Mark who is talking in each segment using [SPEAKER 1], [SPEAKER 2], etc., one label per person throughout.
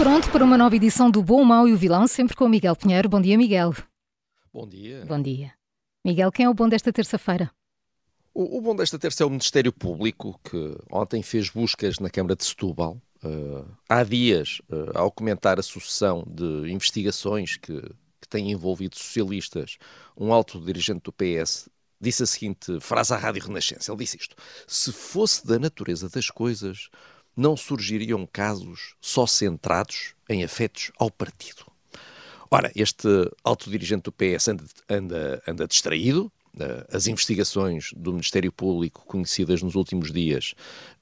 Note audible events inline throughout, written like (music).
[SPEAKER 1] Pronto para uma nova edição do Bom, o Mau e o Vilão, sempre com o Miguel Pinheiro. Bom dia, Miguel.
[SPEAKER 2] Bom dia.
[SPEAKER 1] Bom dia. Miguel, quem é o bom desta terça-feira?
[SPEAKER 2] O, o, bom desta terça é o Ministério Público, que ontem fez buscas na Câmara de Setúbal. Uh, há dias, uh, ao comentar a sucessão de investigações que, que têm envolvido socialistas, um alto dirigente do PS disse a seguinte frase à Rádio Renascença. Ele disse isto: Se fosse da natureza das coisas, não surgiriam casos só centrados em afetos ao partido. Ora, este alto dirigente do PS anda, anda, anda distraído. Eh, as investigações do Ministério Público, conhecidas nos últimos dias,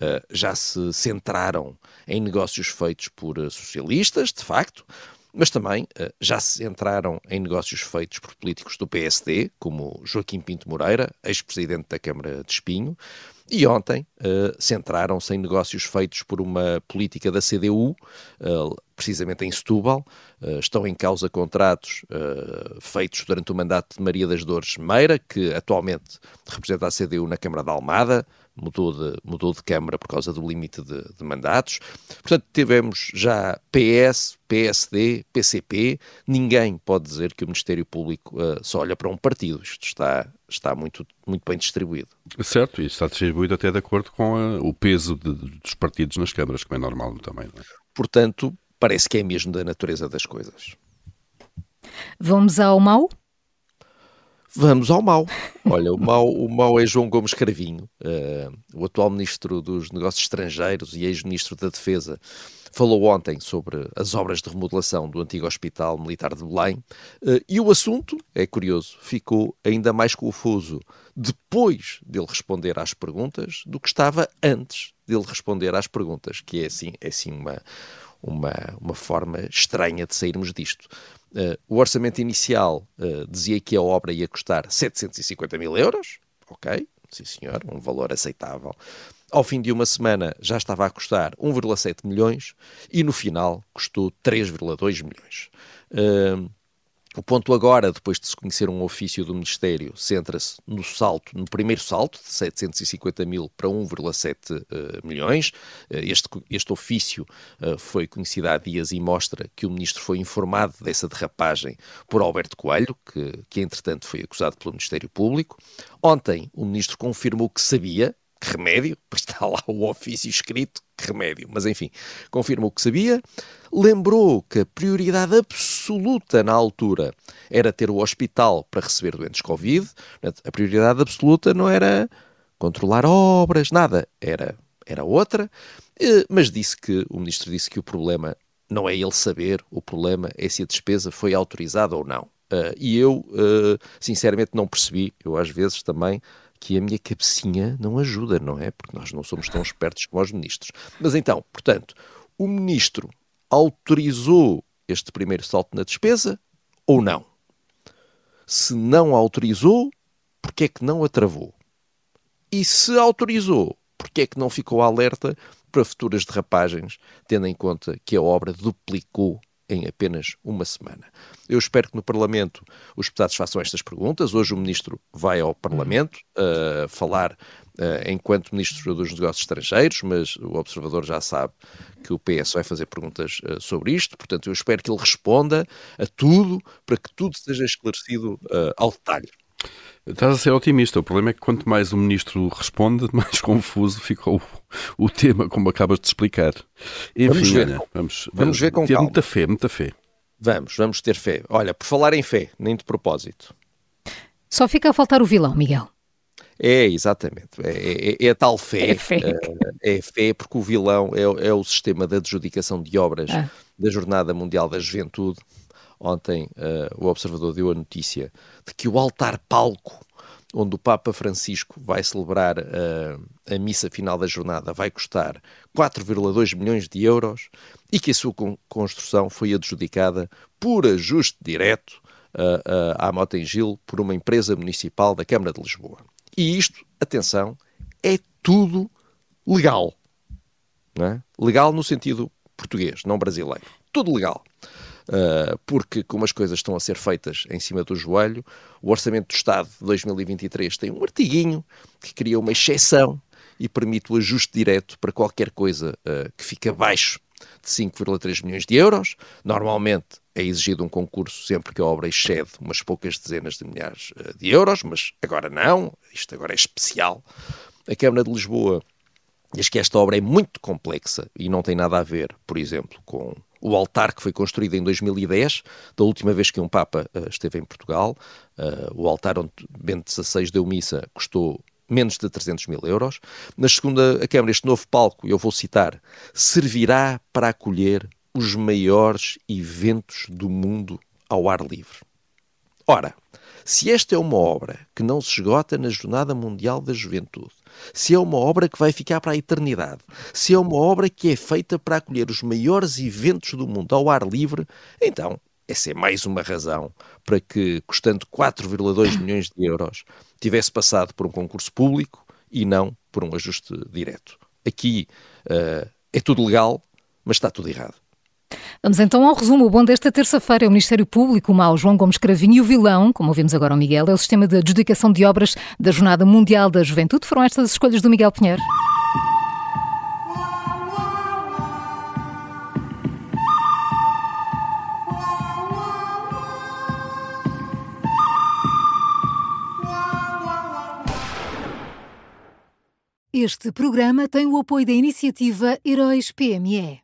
[SPEAKER 2] eh, já se centraram em negócios feitos por eh, socialistas, de facto, mas também já se centraram em negócios feitos por políticos do PSD, como Joaquim Pinto Moreira, ex-presidente da Câmara de Espinho, e ontem uh, centraram-se em negócios feitos por uma política da CDU, uh, eh, precisamente em Setúbal. Uh, estão em causa contratos feitos durante o mandato de Maria das Dores Meira, que atualmente representa a CDU na Câmara da Almada, mudou de, mudou de Câmara por causa do limite de, de, mandatos. Portanto, tivemos já PS, PSD, PCP. Ninguém pode dizer que o Ministério Público uh, só olha para um partido. Isto está, está muito, muito bem distribuído.
[SPEAKER 3] Certo, e está distribuído até de acordo com a, o peso de, dos partidos nas câmaras, como é normal também. É?
[SPEAKER 2] Portanto, parece que é mesmo da natureza das coisas.
[SPEAKER 1] Vamos ao mau?
[SPEAKER 2] Vamos ao mau. Olha, o mau, o mau é João Gomes Cravinho, uh, o atual Ministro dos Negócios Estrangeiros e ex-Ministro da Defesa. Falou ontem sobre as obras de remodelação do antigo Hospital Militar de Belém uh, e o assunto, é curioso, ficou ainda mais confuso depois dele responder às perguntas do que estava antes dele responder às perguntas, que é assim, é assim uma, uma, uma forma estranha de sairmos disto. Uh, o orçamento inicial uh, dizia que a obra ia custar 750 mil euros, ok, sim senhor, um valor aceitável. Ao fim de uma semana já estava a custar 1,7 milhões e no final custou 3,2 milhões. Uh, o ponto agora, depois de se conhecer um ofício do Ministério, centra-se no salto, no primeiro salto, de 750 mil para 1,7 uh, eh, milhões. Uh, este, este ofício uh, foi conhecido há dias e mostra que o Ministro foi informado dessa derrapagem por Alberto Coelho, que, que entretanto foi acusado pelo Ministério Público. Ontem, o Ministro confirmou que sabia, que remédio, (laughs) pois está lá o ofício escrito, que remédio, mas enfim, confirmou que sabia. Lembrou que a prioridade absoluta na altura era ter o hospital para receber doentes Covid. A prioridade absoluta não era controlar obras, nada, era, era outra. Mas disse que, o ministro disse que o problema não é ele saber, o problema é se a despesa foi autorizada ou não. Uh, e eu, uh, sinceramente, não percebi. Eu, às vezes, também que a minha cabecinha não ajuda, não é? Porque nós não somos tão espertos como os ministros. Mas então, portanto, o ministro autorizou este primeiro salto na despesa ou não? Se não autorizou, porque é que não a travou? E se autorizou, porque é que não ficou alerta para futuras derrapagens, tendo em conta que a obra duplicou em apenas uma semana. Eu espero que no Parlamento os deputados façam estas perguntas. Hoje o Ministro vai ao Parlamento uh, falar uh, enquanto Ministro dos Negócios Estrangeiros, mas o Observador já sabe que o PS vai fazer perguntas uh, sobre isto. Portanto, eu espero que ele responda a tudo para que tudo seja esclarecido ao detalhe.
[SPEAKER 3] Estás a ser otimista. O problema é que quanto mais o ministro responde, (laughs) mais confuso fica o, (laughs) o tema, como acabas de explicar.
[SPEAKER 2] Enfim, vamos ver, olha, vamos, vamos ver com
[SPEAKER 3] ter
[SPEAKER 2] calma.
[SPEAKER 3] muita fé, muita fé.
[SPEAKER 2] Vamos, vamos ter fé. Olha, por falar em fé, nem de propósito.
[SPEAKER 1] Só fica a faltar o vilão, Miguel.
[SPEAKER 2] É, exatamente. É, é, é a tal fé.
[SPEAKER 1] É fé.
[SPEAKER 2] É, é fé porque o vilão é, é, o sistema de adjudicação de obras ah. da Jornada Mundial da Juventude. Ontem uh, o Observador deu a notícia de que o altar-palco onde o Papa Francisco vai celebrar uh, a missa final da jornada, vai custar 4,2 milhões de euros e que a sua construção foi adjudicada por ajuste direto uh, uh, à Motengil por uma empresa municipal da Câmara de Lisboa. E isto, atenção, é tudo legal. É? Legal no sentido português, não brasileiro. Tudo legal. Uh, porque, como as coisas estão a ser feitas em cima do joelho, o Orçamento do Estado de 2023 tem um artiguinho que cria uma exceção e permite o ajuste direto para qualquer coisa uh, que fique abaixo de 5,3 milhões de euros. Normalmente é exigido um concurso sempre que a obra excede umas poucas dezenas de milhares uh, de euros, mas agora não, isto agora é especial. A Câmara de Lisboa diz que esta obra é muito complexa e não tem nada a ver, por exemplo, com o altar que foi construído em 2010, da última vez que um Papa uh, esteve em Portugal. Uh, o altar onde Bento XVI deu missa custou menos de 300 mil euros. Na segunda Câmara, este novo palco, eu vou citar, servirá para acolher os maiores eventos do mundo ao ar livre. Ora, se esta é uma obra que não se esgota na Jornada Mundial da Juventude, se é uma obra que vai ficar para a eternidade, se é uma obra que é feita para acolher os maiores eventos do mundo ao ar livre, então essa é mais uma razão para que, custando 4,2 (coughs) milhões de euros, tivesse passado por um concurso público e não por um ajuste direto. Aqui uh, é tudo legal, mas está tudo errado.
[SPEAKER 1] Vamos então ao resumo. O bom desta terça-feira é o Ministério Público, o mau João Gomes Cravinho e o vilão, como ouvimos agora ao Miguel, é o sistema de adjudicação de obras da Jornada Mundial da Juventude. Foram estas as escolhas do Miguel Pinheiro? Este programa tem o apoio da iniciativa Heróis PME.